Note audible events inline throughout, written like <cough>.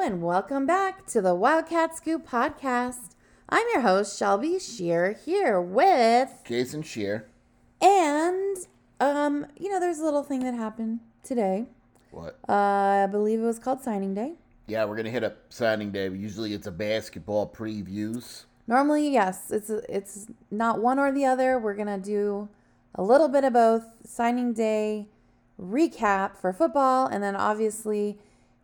and welcome back to the Wildcat Scoop podcast. I'm your host, Shelby Scheer, here with. Jason Scheer. And, um, you know, there's a little thing that happened today. What? Uh, I believe it was called signing day. Yeah, we're gonna hit up signing day. Usually it's a basketball previews. Normally, yes, it's it's not one or the other. We're gonna do a little bit of both. Signing day recap for football, and then obviously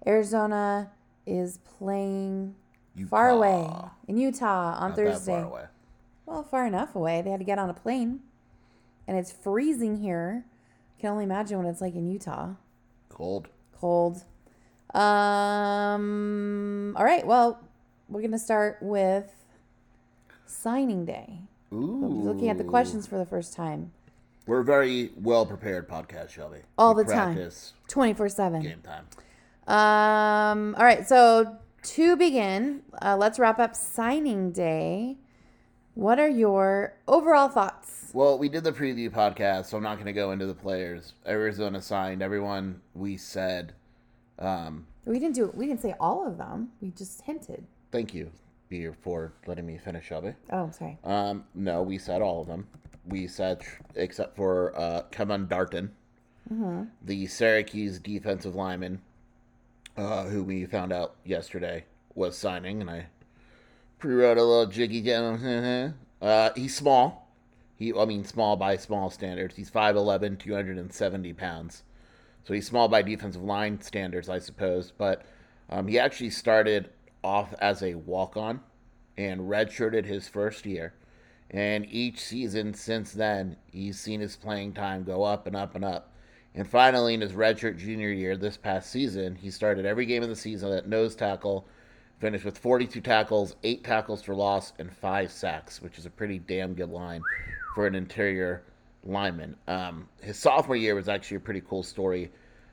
Arizona is playing far away in Utah on Not Thursday. far. Well, far enough away. They had to get on a plane, and it's freezing here. Can only imagine what it's like in Utah. Cold. Cold. Um. All right. Well, we're gonna start with signing day. Ooh. Looking at the questions for the first time, We're a very well prepared podcast, Shelby. All We the time. twenty four seven. Game time. Um. All right. So to begin, uh, let's wrap up signing day. What are your overall thoughts? Well, we did the preview podcast, so I'm not going to go into the players. Arizona signed everyone we said. Um, We didn't do. We didn't say all of them. We just hinted. thank you, Beer, for letting me finish, Shelby. Oh, sorry. Um, no, we said all of them. We said, except for uh, Kevin Darton, the Syracuse defensive lineman, uh, who we found out yesterday was signing, and I pre-wrote a little jiggy down. <laughs> uh, he's small. He, I mean, small by small standards. He's 5'11", 270 pounds. So he's small by defensive line standards, I suppose. But um, he actually started off as a walk-on and redshirted his first year. And each season since then, he's seen his playing time go up and up and up. And finally, in his redshirt junior year this past season, he started every game of the season at nose tackle, finished with 42 tackles, 8 tackles for loss, and 5 sacks, which is a pretty damn good line for an interior lineman. Um, his sophomore year was actually a pretty cool story.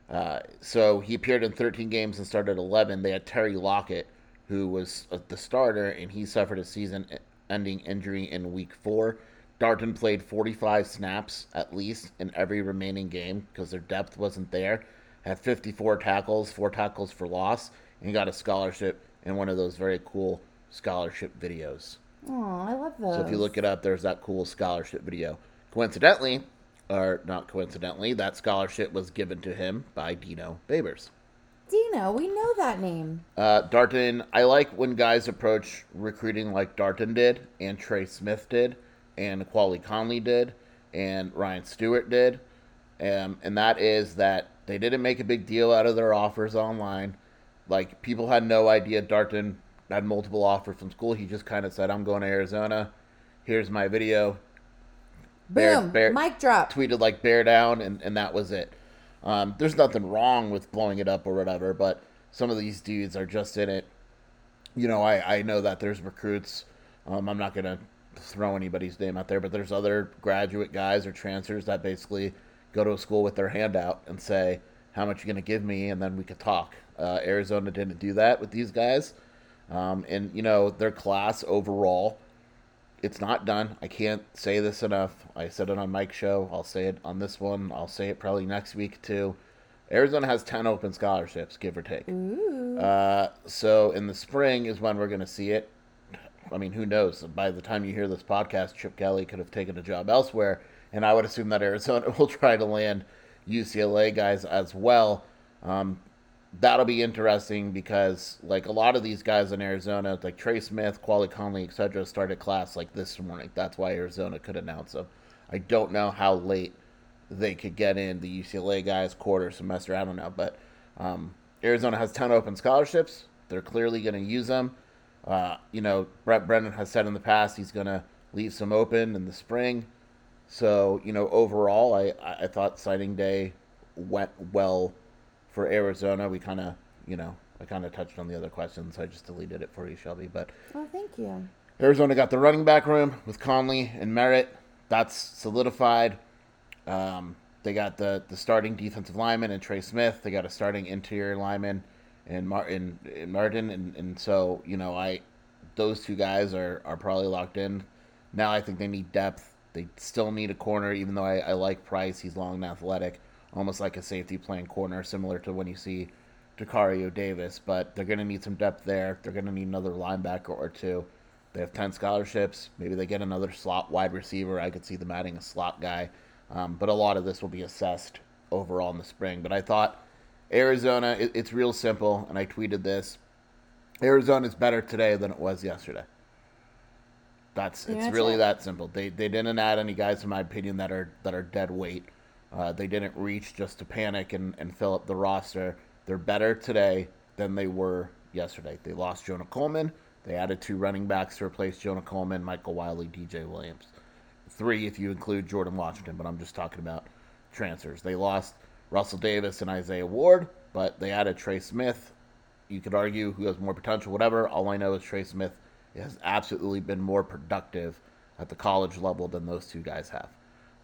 Uh, so he appeared in 13 games and started 11. They had Terry Lockett, who was uh, the starter, and he suffered a season ending injury in week four. Darton played 45 snaps at least in every remaining game because their depth wasn't there. Had 54 tackles, four tackles for loss, and got a scholarship in one of those very cool scholarship videos. Oh, I love those. So if you look it up, there's that cool scholarship video. Coincidentally, or not coincidentally, that scholarship was given to him by Dino Babers. Dino, we know that name. Uh, Darton, I like when guys approach recruiting like Darton did, and Trey Smith did, and Quali Conley did, and Ryan Stewart did. Um, and that is that they didn't make a big deal out of their offers online. Like, people had no idea Darton had multiple offers from school. He just kind of said, I'm going to Arizona. Here's my video. Bear- Boom. bear- Mic drop. tweeted like bear down and, and that was it um, there's nothing wrong with blowing it up or whatever but some of these dudes are just in it you know i, I know that there's recruits um, i'm not going to throw anybody's name out there but there's other graduate guys or transfers that basically go to a school with their hand out and say how much you going to give me and then we could talk uh, arizona didn't do that with these guys um, and you know their class overall it's not done. I can't say this enough. I said it on Mike's show. I'll say it on this one. I'll say it probably next week too. Arizona has 10 open scholarships, give or take. Uh, so in the spring is when we're going to see it. I mean, who knows? By the time you hear this podcast, Chip Kelly could have taken a job elsewhere, and I would assume that Arizona <laughs> will try to land UCLA guys as well. Um, that'll be interesting because like a lot of these guys in Arizona, like Trey Smith, Quali Conley, etc., started class like this morning. That's why Arizona could announce them. I don't know how late they could get in the UCLA guys quarter semester. I don't know, but um, Arizona has ten open scholarships. They're clearly going to use them. Uh, you know, Brent Brennan has said in the past he's going to leave some open in the spring. So you know, overall, I I thought signing day went well for Arizona. We kind of you know I kind of touched on the other questions. I just deleted it for you, Shelby. But oh, thank you. Arizona got the running back room with Conley and Merritt. That's solidified. Um, they got the, the starting defensive lineman and Trey Smith. They got a starting interior lineman and Martin and Martin and, and so, you know, I those two guys are, are probably locked in. Now I think they need depth. They still need a corner, even though I, I like Price. He's long and athletic, almost like a safety playing corner, similar to when you see Tacario Davis, but they're going to need some depth there. They're going to need another linebacker or two. They have 10 scholarships. Maybe they get another slot wide receiver. I could see them adding a slot guy. Um, but a lot of this will be assessed overall in the spring. But I thought Arizona, it, it's real simple, and I tweeted this. Arizona is better today than it was yesterday. That's it's really that simple. They they didn't add any guys, in my opinion, that are that are dead weight. Uh, they didn't reach just to panic and, and fill up the roster. They're better today than they were yesterday. They lost Jonah Coleman. They added two running backs to replace Jonah Coleman, Michael Wiley, DJ Williams. Three if you include Jordan Washington, but I'm just talking about transfers. They lost Russell Davis and Isaiah Ward, but they added Trey Smith. You could argue who has more potential, whatever. All I know is Trey Smith has absolutely been more productive at the college level than those two guys have.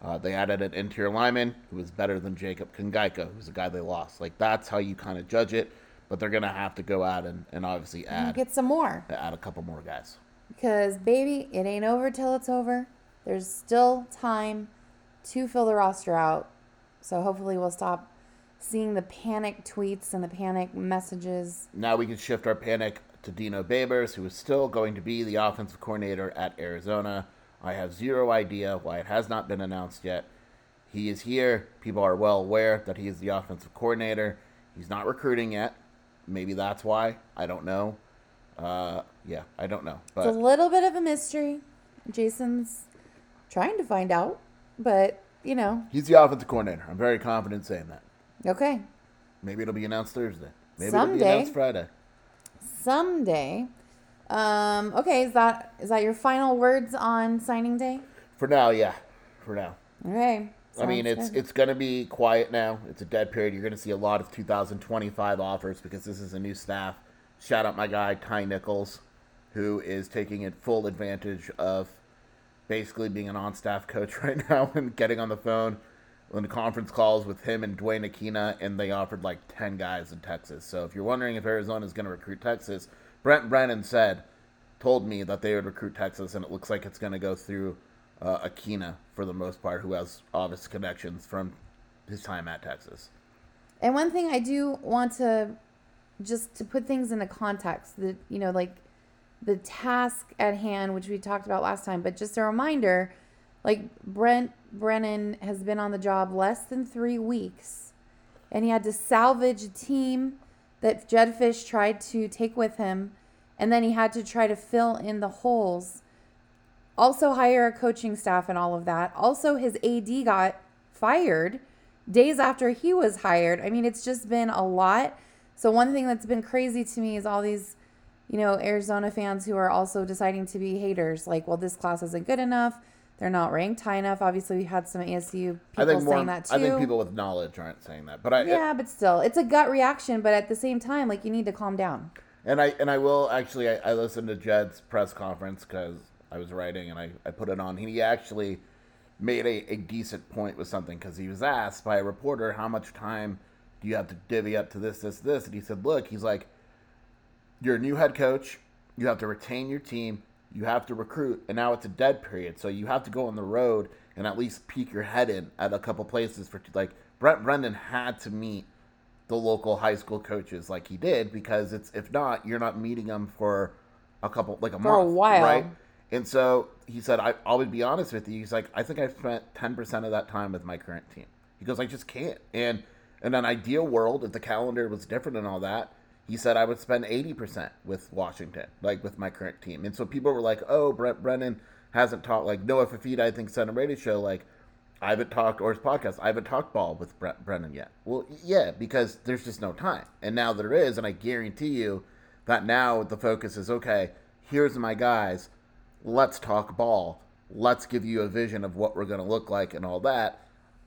Uh, they added an interior lineman who was better than Jacob Kongaika, who's a guy they lost. Like that's how you kind of judge it. But they're gonna have to go out and, and obviously add get some more. Add a couple more guys. Because baby, it ain't over till it's over. There's still time to fill the roster out. So hopefully we'll stop seeing the panic tweets and the panic messages. Now we can shift our panic to Dino Babers, who is still going to be the offensive coordinator at Arizona. I have zero idea why it has not been announced yet. He is here. People are well aware that he is the offensive coordinator. He's not recruiting yet. Maybe that's why. I don't know. Uh, yeah, I don't know. But it's a little bit of a mystery. Jason's trying to find out, but you know. He's the offensive coordinator. I'm very confident saying that. Okay. Maybe it'll be announced Thursday. Maybe Someday. it'll be announced Friday. Someday. Um, okay, is that is that your final words on signing day? For now, yeah. For now. Okay. I mean, it's good. it's going to be quiet now. It's a dead period. You're going to see a lot of 2025 offers because this is a new staff. Shout out my guy Ty Nichols, who is taking full advantage of basically being an on-staff coach <laughs> right now and getting on the phone in the conference calls with him and Duane Akina, and they offered like 10 guys in Texas. So if you're wondering if Arizona is going to recruit Texas, Brent Brennan said, told me that they would recruit Texas, and it looks like it's going to go through uh, Akina for the most part, who has obvious connections from his time at Texas. And one thing I do want to just to put things into context, that you know, like the task at hand, which we talked about last time, but just a reminder, like Brent Brennan has been on the job less than three weeks, and he had to salvage a team that Jedd Fisch tried to take with him, and then he had to try to fill in the holes. Also, hire a coaching staff and all of that. Also, his AD got fired days after he was hired. I mean, it's just been a lot. So, one thing that's been crazy to me is all these, you know, Arizona fans who are also deciding to be haters. Like, well, this class isn't good enough. They're not ranked high enough. Obviously, we had some ASU people more, saying that too. I think people with knowledge aren't saying that, but I yeah, it, but still, it's a gut reaction. But at the same time, like you need to calm down. And I and I will actually I, I listened to Jedd's press conference because I was writing and I, I put it on. He actually made a, a decent point with something because he was asked by a reporter how much time do you have to divvy up to this this this, and he said, look, he's like, you're a new head coach, you have to retain your team you have to recruit, and now it's a dead period. So you have to go on the road and at least peek your head in at a couple places for like Brent Brennan had to meet the local high school coaches like he did because it's if not you're not meeting them for a couple like a for month, a while, right? And so he said, I, "I'll be honest with you." He's like, "I think I've spent ten percent of that time with my current team." He goes, "I just can't." And in an ideal world, if the calendar was different and all that, he said I would spend 80% with Washington, like with my current team. And so people were like, oh, Brent Brennan hasn't talked, like Noah Fifita, I think, said a radio show, like, I haven't talked, or his podcast, I haven't talked ball with Brent Brennan yet. Well, yeah, because there's just no time. And now there is, and I guarantee you that now the focus is okay, here's my guys, let's talk ball. Let's give you a vision of what we're going to look like and all that.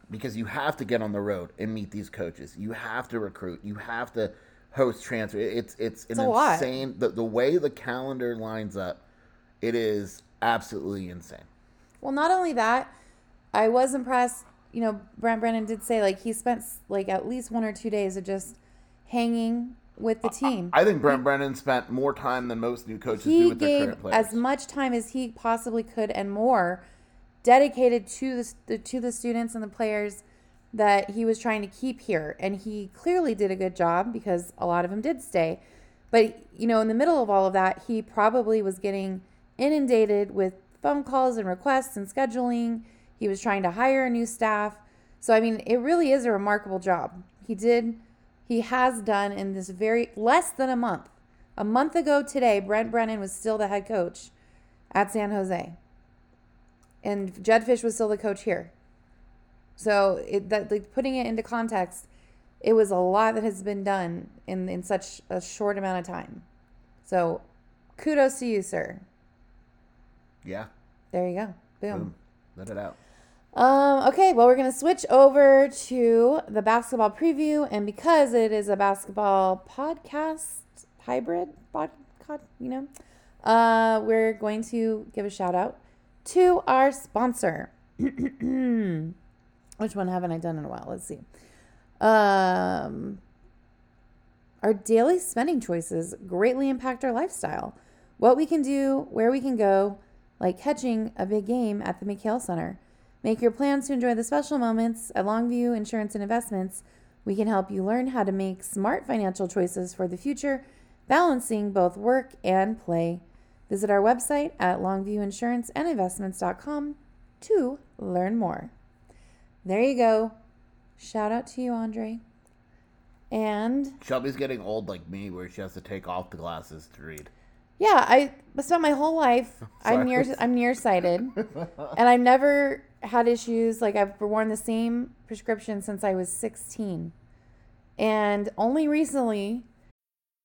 Because you have to get on the road and meet these coaches. You have to recruit. You have to host transfer. It's it's, it's an insane the the way the calendar lines up. It is absolutely insane. Well, not only that, I was impressed. You know, Brent Brennan did say like he spent like at least one or two days of just hanging with the team. I, I think Brent Brennan spent more time than most new coaches do with their current players. as much time as he possibly could and more dedicated to the to the students and the players that he was trying to keep here. And he clearly did a good job because a lot of them did stay. But, you know, in the middle of all of that, he probably was getting inundated with phone calls and requests and scheduling. He was trying to hire a new staff. So, I mean, it really is a remarkable job. He did, he has done in this very less than a month. A month ago today, Brent Brennan was still the head coach at San Jose. And Jedd Fisch was still the coach here. So it that like putting it into context, it was a lot that has been done in in such a short amount of time. So kudos to you, sir. Yeah. There you go. Boom. Boom. Let it out. Um, okay, well, we're going to switch over to the basketball preview. And because it is a basketball podcast hybrid podcast, you know, uh, we're going to give a shout out to our sponsor. <clears throat> Which one haven't I done in a while? Let's see. Um, our daily spending choices greatly impact our lifestyle. What we can do, where we can go, like catching a big game at the McKale Center. Make your plans to enjoy the special moments at Longview Insurance and Investments. We can help you learn how to make smart financial choices for the future, balancing both work and play. Visit our website at longviewinsuranceandinvestments.com to learn more. There you go. Shout out to you, Andre. And Shelby's getting old like me, where she has to take off the glasses to read. yeah, I spent my whole life. <laughs> I'm near. I'm nearsighted, <laughs> and I've never had issues. Like I've worn the same prescription since I was 16, and only recently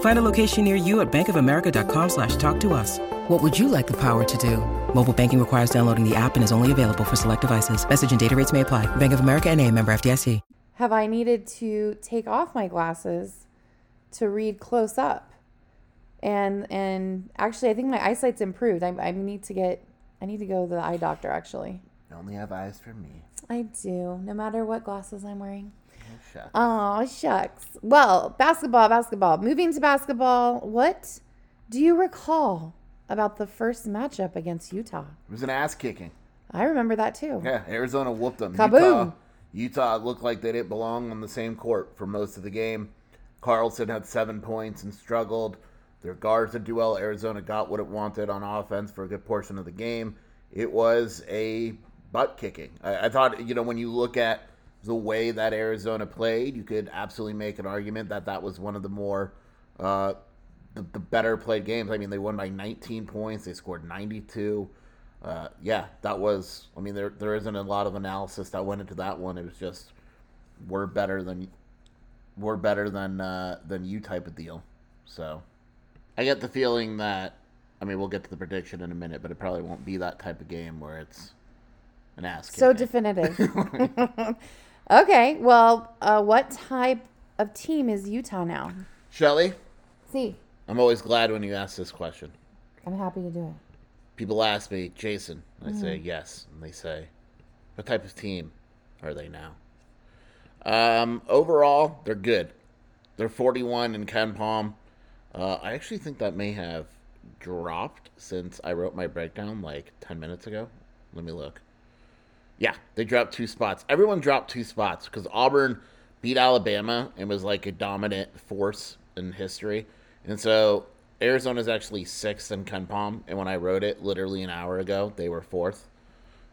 Find a location near you at bankofamerica.com slash talk to us. What would you like the power to do? Mobile banking requires downloading the app and is only available for select devices. Message and data rates may apply. Bank of America and a member FDIC. have I needed to take off my glasses to read close up, and and actually I think my eyesight's improved. I, I need to get I need to go to the eye doctor. Actually, You only have eyes for me. I do. No matter what glasses I'm wearing. Oh, shucks. Oh, shucks. Well, basketball, basketball. Moving to basketball, what do you recall about the first matchup against Utah? It was an ass kicking. I remember that too. Yeah, Arizona whooped them. Kaboom. Utah, Utah looked like they didn't belong on the same court for most of the game. Carlson had seven points and struggled. Their guards did well. Arizona got what it wanted on offense for a good portion of the game. It was a butt kicking. I, I thought, you know, when you look at the way that Arizona played, you could absolutely make an argument that that was one of the more uh, the, the better played games. I mean, they won by 19 points. They scored 92. Uh, yeah, that was. I mean, there there isn't a lot of analysis that went into that one. It was just we're better than we're better than uh, than you type of deal. So I get the feeling that. I mean, we'll get to the prediction in a minute, but it probably won't be that type of game where it's an ass. So definitive. <laughs> <laughs> okay, well, uh, what type of team is Utah now? Shelly, See, I'm always glad when you ask this question. I'm happy to do it. People ask me, Jason. I say yes, and they say, "What type of team are they now?" Um, overall, they're good. They're 41 in KenPom. Uh, I actually think that may have dropped since I wrote my breakdown like 10 minutes ago. Let me look. Yeah, they dropped two spots. Everyone dropped two spots because Auburn beat Alabama and was like a dominant force in history. And so Arizona's actually sixth in KenPom. And when I wrote it literally an hour ago, they were fourth.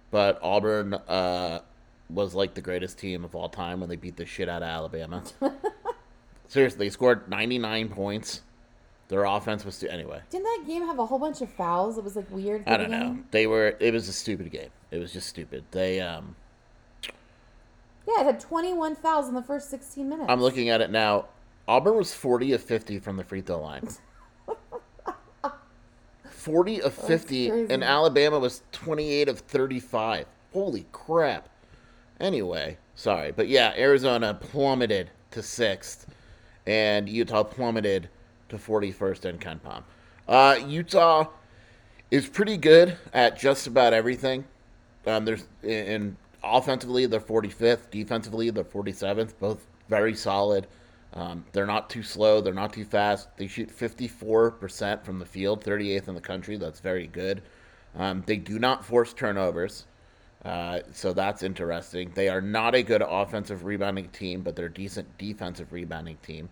But Auburn uh, was like the greatest team of all time when they beat the shit out of Alabama. <laughs> Seriously, they scored 99 points. Their offense was stu- anyway. Didn't that game have a whole bunch of fouls? It was like weird. I don't know. They were. It was a stupid game. It was just stupid. They. um Yeah, it had 21 fouls in the first 16 minutes. I'm looking at it now. Auburn was 40 of 50 from the free throw line. <laughs> 40 of 50, crazy. and Alabama was 28 of 35. Holy crap. Anyway, sorry. But yeah, Arizona plummeted to sixth, and Utah plummeted to 41st in KenPom. Uh, Utah is pretty good at just about everything. Um, there's in offensively they're 45th, defensively they're 47th, both very solid. Um, they're not too slow, they're not too fast. They shoot 54% from the field, 38th in the country. That's very good. Um, they do not force turnovers, uh, so that's interesting. They are not a good offensive rebounding team, but they're a decent defensive rebounding team.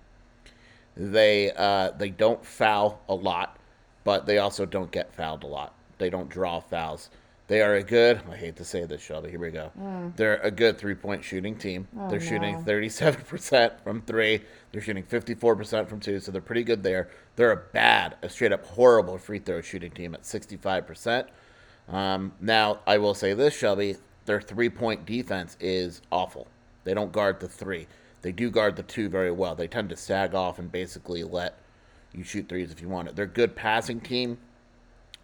They uh, they don't foul a lot, but they also don't get fouled a lot. They don't draw fouls. They are a good. I hate to say this, Shelby. Here we go. They're a good three point shooting team. they're shooting no. thirty seven percent from three. They're shooting fifty four percent from two. So they're pretty good there. They're a bad, a straight up horrible free throw shooting team at sixty five percent. Um, now I will say this, Shelby. Their three point defense is awful. They don't guard the three. They do guard the two very well. They tend to sag off and basically let you shoot threes if you want it. They're a good passing team,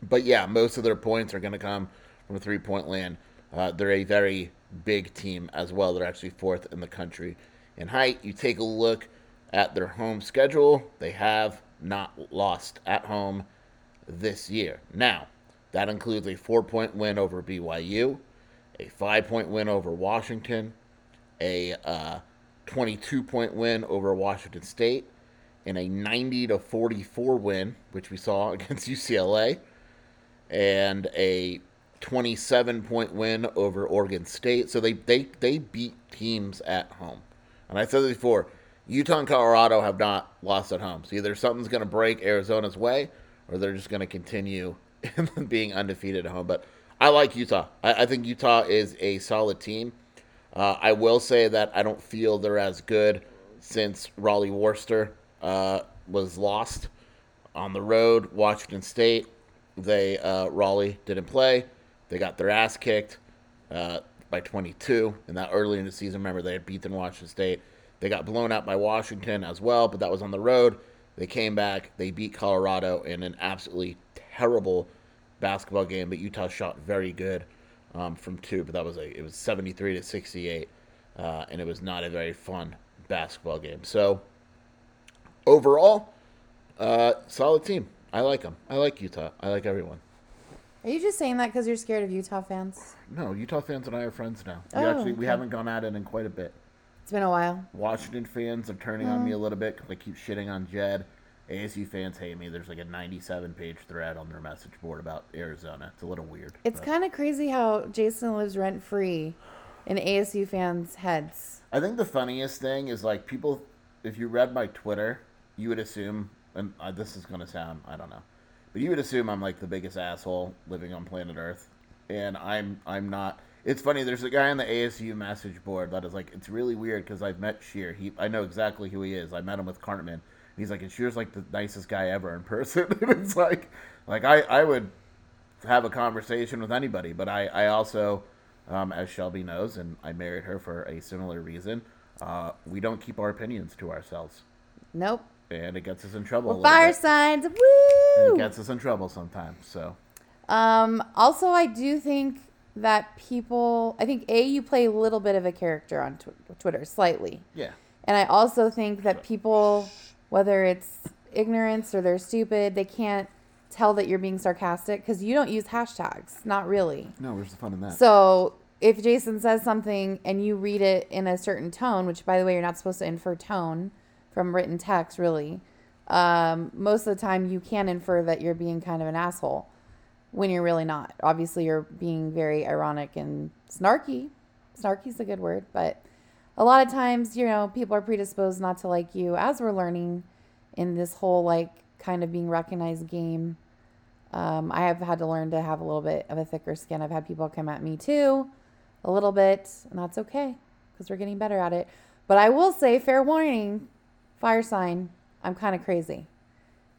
but yeah, most of their points are going to come from three point land. Uh, they're a very big team as well. They're actually fourth in the country in height. You take a look at their home schedule, they have not lost at home this year. Now, that includes a four point win over BYU, a five point win over Washington, a uh, 22 point win over Washington State, and a 90 to 44 win, which we saw <laughs> against UCLA, and a 27 point win over Oregon State. So they, they, they beat teams at home. And I said this before Utah and Colorado have not lost at home. So either something's going to break Arizona's way or they're just going to continue <laughs> being undefeated at home. But I like Utah. I, I think Utah is a solid team. Uh, I will say that I don't feel they're as good since Rollie Worster uh, was lost on the road. Washington State, they uh, Rollie didn't play. They got their ass kicked uh, by 22 in that early in the season. Remember, they had beaten Washington State. They got blown out by Washington as well, but that was on the road. They came back. They beat Colorado in an absolutely terrible basketball game, but Utah shot very good um, from two. But that was a it was 73 to 68, uh, and it was not a very fun basketball game. So overall, uh, solid team. I like them. I like Utah. I like everyone. Are you just saying that because you're scared of Utah fans? No, Utah fans and I are friends now. We Oh, actually we okay. haven't gone at it in quite a bit. It's been a while. Washington fans are turning on me a little bit because I keep shitting on Jedd. ASU fans hate me. There's like a 97 page thread on their message board about Arizona. It's a little weird. It's kind of crazy how Jason lives rent free in ASU fans' heads. I think the funniest thing is like people. If you read my Twitter, you would assume, and uh, this is gonna sound, I don't know, but you would assume I'm like the biggest asshole living on planet Earth, and I'm I'm not. It's funny. There's a guy on the ASU message board that is like, it's really weird because I've met Scheer. He, I know exactly who he is. I met him with Cartman. He's like, and Scheer's like the nicest guy ever in person. <laughs> and it's like, like I, I would have a conversation with anybody, but I, I also, um, as Shelby knows, and I married her for a similar reason. Uh, we don't keep our opinions to ourselves, Nope. and it gets us in trouble. Well, fire bit. signs. And it gets us in trouble sometimes. So Um, also, I do think that people, I think A, you play a little bit of a character on tw- Twitter, slightly. yeah, And I also think that people, whether it's ignorance or they're stupid, they can't tell that you're being sarcastic because you don't use hashtags. Not really. no, where's the fun in that? So if Jason says something and you read it in a certain tone, which by the way, you're not supposed to infer tone from written text, really. Um, most of the time, you can infer that you're being kind of an asshole when you're really not. Obviously, you're being very ironic and snarky. Snarky's a good word, but a lot of times, you know, people are predisposed not to like you, as we're learning in this whole like kind of being recognized game. Um, I have had to learn to have a little bit of a thicker skin. I've had people come at me too, a little bit, and that's okay because we're getting better at it. But I will say, fair warning, fire sign, I'm kind of crazy.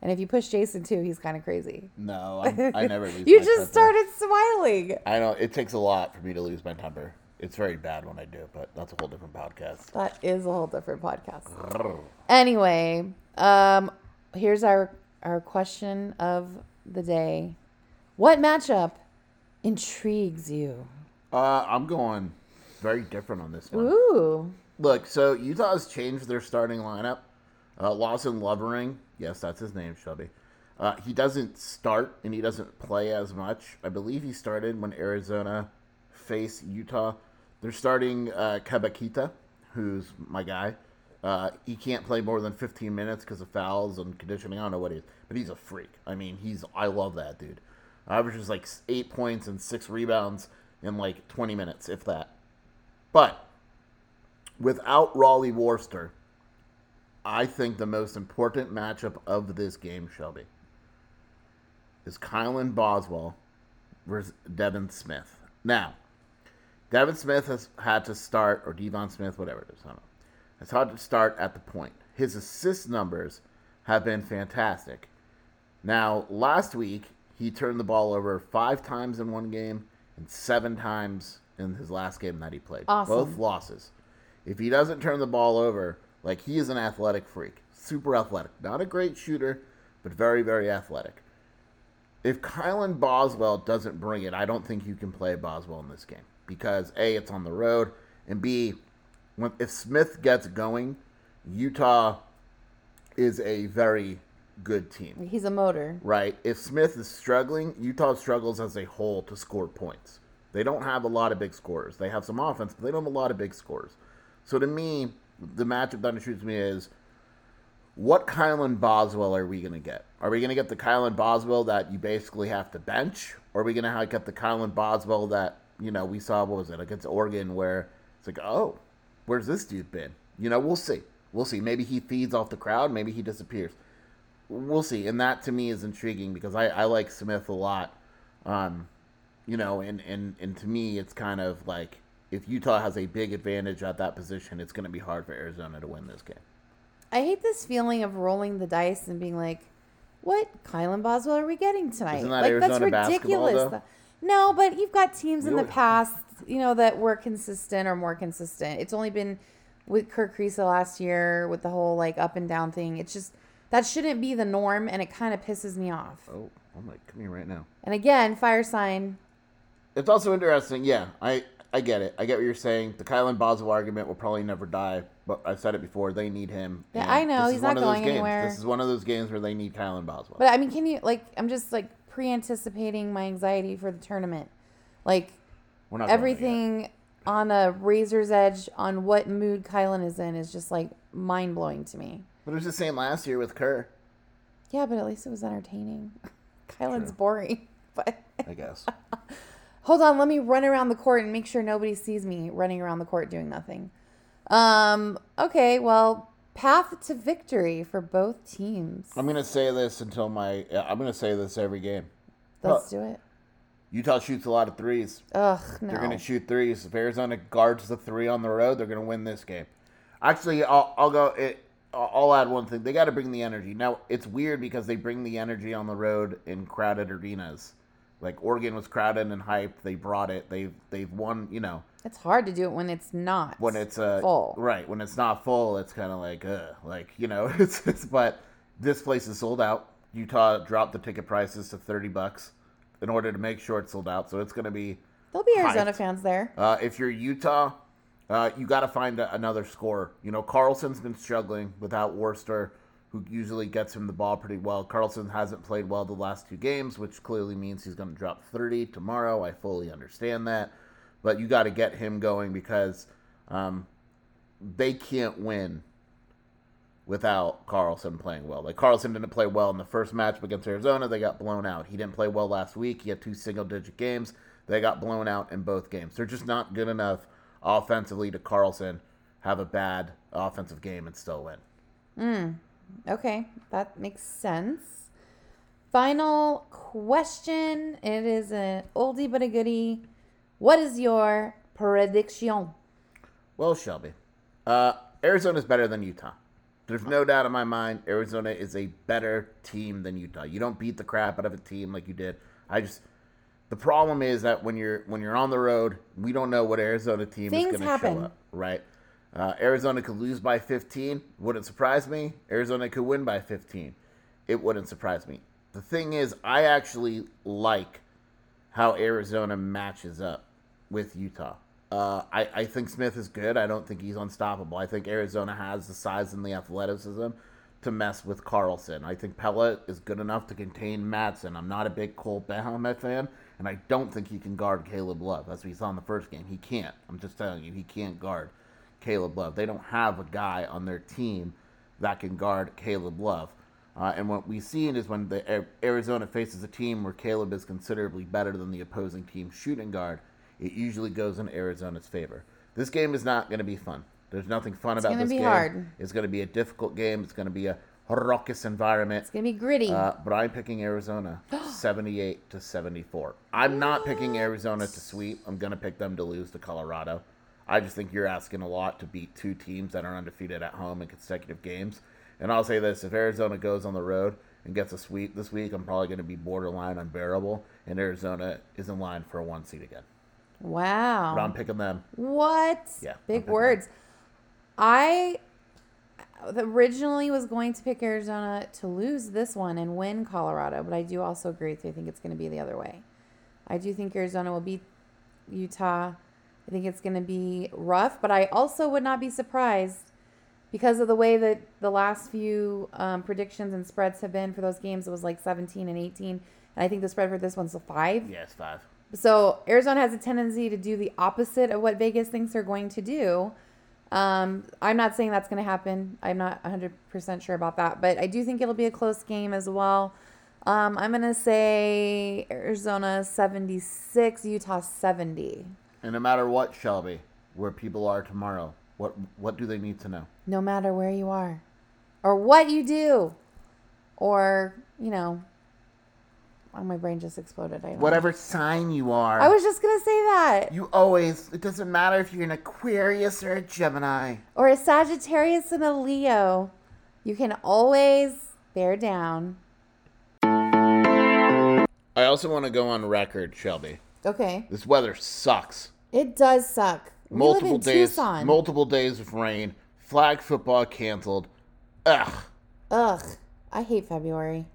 And if you push Jason too, he's kind of crazy. No, <laughs> I'm, I never lose. You just temper. started smiling. I know it takes a lot for me to lose my temper. It's very bad when I do, but that's a whole different podcast. That is a whole different podcast. Anyway, um, here's our our question of the day: What matchup intrigues you? Uh, I'm going very different on this one. Ooh, Look, so Utah has changed their starting lineup. Uh, Lawson Lovering, yes, that's his name, Shelby. Uh, he doesn't start and he doesn't play as much. I believe he started when Arizona faced Utah. They're starting uh, Keba Keita, who's my guy. Uh, he can't play more than 15 minutes because of fouls and conditioning. I don't know what he is, but he's a freak. I mean, he's I love that dude. Averages like eight points and six rebounds in like 20 minutes, if that. But without Rollie Worster, I think the most important matchup of this game, Shelby, is Kylan Boswell versus Devin Smith. Now, Devin Smith has had to start, or Devon Smith, whatever it is, I don't know, has had to start at the point. His assist numbers have been fantastic. Now, last week, he turned the ball over five times in one game and seven times in his last game that he played. Awesome. Both losses. If he doesn't turn the ball over, like he is an athletic freak, super athletic. Not a great shooter, but very, very athletic. If Kylan Boswell doesn't bring it, I don't think you can play Boswell in this game because A, it's on the road, and B, when, if Smith gets going, Utah is a very good team he's a motor. right? If Smith is struggling, Utah struggles as a whole to score points. They don't have a lot of big scorers. They have some offense, but they don't have a lot of big scorers. So to me, the matchup that intrigues me is what Kylan Boswell are we going to get? Are we going to get the Kylan Boswell that you basically have to bench? Or are we going to get the Kylan Boswell that, you know, we saw, what was it, against Oregon, where it's like, oh, where's this dude been? You know, we'll see. We'll see. Maybe he feeds off the crowd. Maybe he disappears we'll see. And that to me is intriguing because I, I like Smith a lot. Um, you know, and, and, and to me, it's kind of like if Utah has a big advantage at that position, it's going to be hard for Arizona to win this game. I hate this feeling of rolling the dice and being like, "What Kylan Boswell are we getting tonight?" Isn't that like Arizona basketball, though? No, but you've got teams in the past, you know, that were consistent or more consistent. It's only been with Kerr Kriisa last year with the whole like up and down thing. It's just that shouldn't be the norm, and it kind of pisses me off. Oh, I'm like, come here right now. And again, fire sign. It's also interesting. Yeah, I, I get it. I get what you're saying. The Kylan Boswell argument will probably never die, but I've said it before. They need him. Yeah, I know, he's not one of those going games. anywhere. This is one of those games where they need Kylan Boswell. But I mean, can you like? I'm just like pre-anticipating my anxiety for the tournament. Like We're not going there yet. everything on a razor's edge on what mood Kylan is in is just like mind blowing to me. But it was the same last year with Kerr, Yeah, but at least it was entertaining. <laughs> Kylan's boring. <laughs> But I guess. <laughs> hold on, let me run around the court and make sure nobody sees me running around the court doing nothing. Um, okay, well, path to victory for both teams. I'm gonna say this until my. I'm gonna say this every game. Let's do it. Utah shoots a lot of threes. Ugh, no. They're gonna shoot threes. If Arizona guards the three on the road, they're gonna win this game. Actually, I'll, I'll go. It, I'll I'll add one thing. They got to bring the energy. Now it's weird because they bring the energy on the road in crowded arenas. Like Oregon was crowded and hyped. They brought it. They've they've won. You know It's hard to do it when it's not when it's uh, full. Right when it's not full, it's kind of like uh, like you know <laughs> it's, it's but this place is sold out. Utah dropped the ticket prices to thirty bucks in order to make sure it's sold out. So it's gonna be There'll be Arizona hyped. fans there. Uh, if you're Utah, uh, you got to find a, another scorer. You know, Carlson's been struggling without Worster, who usually gets him the ball pretty well. Carlson hasn't played well the last two games, which clearly means he's going to drop 30 tomorrow. I fully understand that. But you got to get him going because um, they can't win without Carlson playing well. Like Carlson didn't play well in the first match against Arizona. They got blown out. He didn't play well last week. He had two single digit games. They got blown out in both games. They're just not good enough offensively to Carlson have a bad offensive game and still win. Hmm. Okay, that makes sense. Final question. It is an oldie but a goodie. What is your prediction? Well, Shelby, uh, is better than Utah. There's no doubt in my mind Arizona is a better team than Utah. You don't beat the crap out of a team like you did. I just the problem is that when you're when you're on the road, we don't know what Arizona team Things is going to show up, right? Uh, Arizona could lose by 15, wouldn't surprise me. Arizona could win by 15, it wouldn't surprise me. The thing is, I actually like how Arizona matches up with Utah. Uh, I, I think Smith is good. I don't think he's unstoppable. I think Arizona has the size and the athleticism to mess with Carlson. I think Pellet is good enough to contain Madsen. I'm not a big Cole Bajema fan, and I don't think he can guard Caleb Love. As we saw in the first game, he can't. I'm just telling you, he can't guard Caleb Love. They don't have a guy on their team that can guard Caleb Love. Uh, and what we've seen is when the Arizona faces a team where Caleb is considerably better than the opposing team's shooting guard, it usually goes in Arizona's favor. This game is not going to be fun. There's nothing fun about gonna this be game. hard. It's going to be a difficult game. It's going to be a raucous environment. It's gonna be gritty. Uh, but I'm picking Arizona <gasps> 78 to 74. I'm not picking Arizona to sweep. I'm going to pick them to lose to Colorado. I just think you're asking a lot to beat two teams that are undefeated at home in consecutive games. And I'll say this if Arizona goes on the road and gets a sweep this week, I'm probably going to be borderline unbearable. And Arizona is in line for a one seed again. Wow. But I'm picking them. What? Yeah, Big words. I originally was going to pick Arizona to lose this one and win Colorado, but I do also agree with you. I think it's going to be the other way. I do think Arizona will beat Utah. I think it's going to be rough, but I also would not be surprised because of the way that the last few um, predictions and spreads have been for those games. It was like 17 and 18. And I think the spread for this one's a five. Yes, five. So Arizona has a tendency to do the opposite of what Vegas thinks they're going to do. Um, I'm not saying that's going to happen. I'm not 100% sure about that, but I do think it'll be a close game as well. Um, I'm going to say Arizona 76, Utah 70. And no matter what, Shelby, where people are tomorrow, what what do they need to know? No matter where you are or what you do or, you know, oh, my brain just exploded. I know. Whatever sign you are. I was just going to say that. You always, it doesn't matter if you're an Aquarius or a Gemini. or a Sagittarius and a Leo, you can always bear down. I also want to go on record, Shelby. Okay. This weather sucks. It does suck. We Multiple live in days, Tucson. multiple days of rain. Flag football canceled. Ugh. Ugh. I hate February.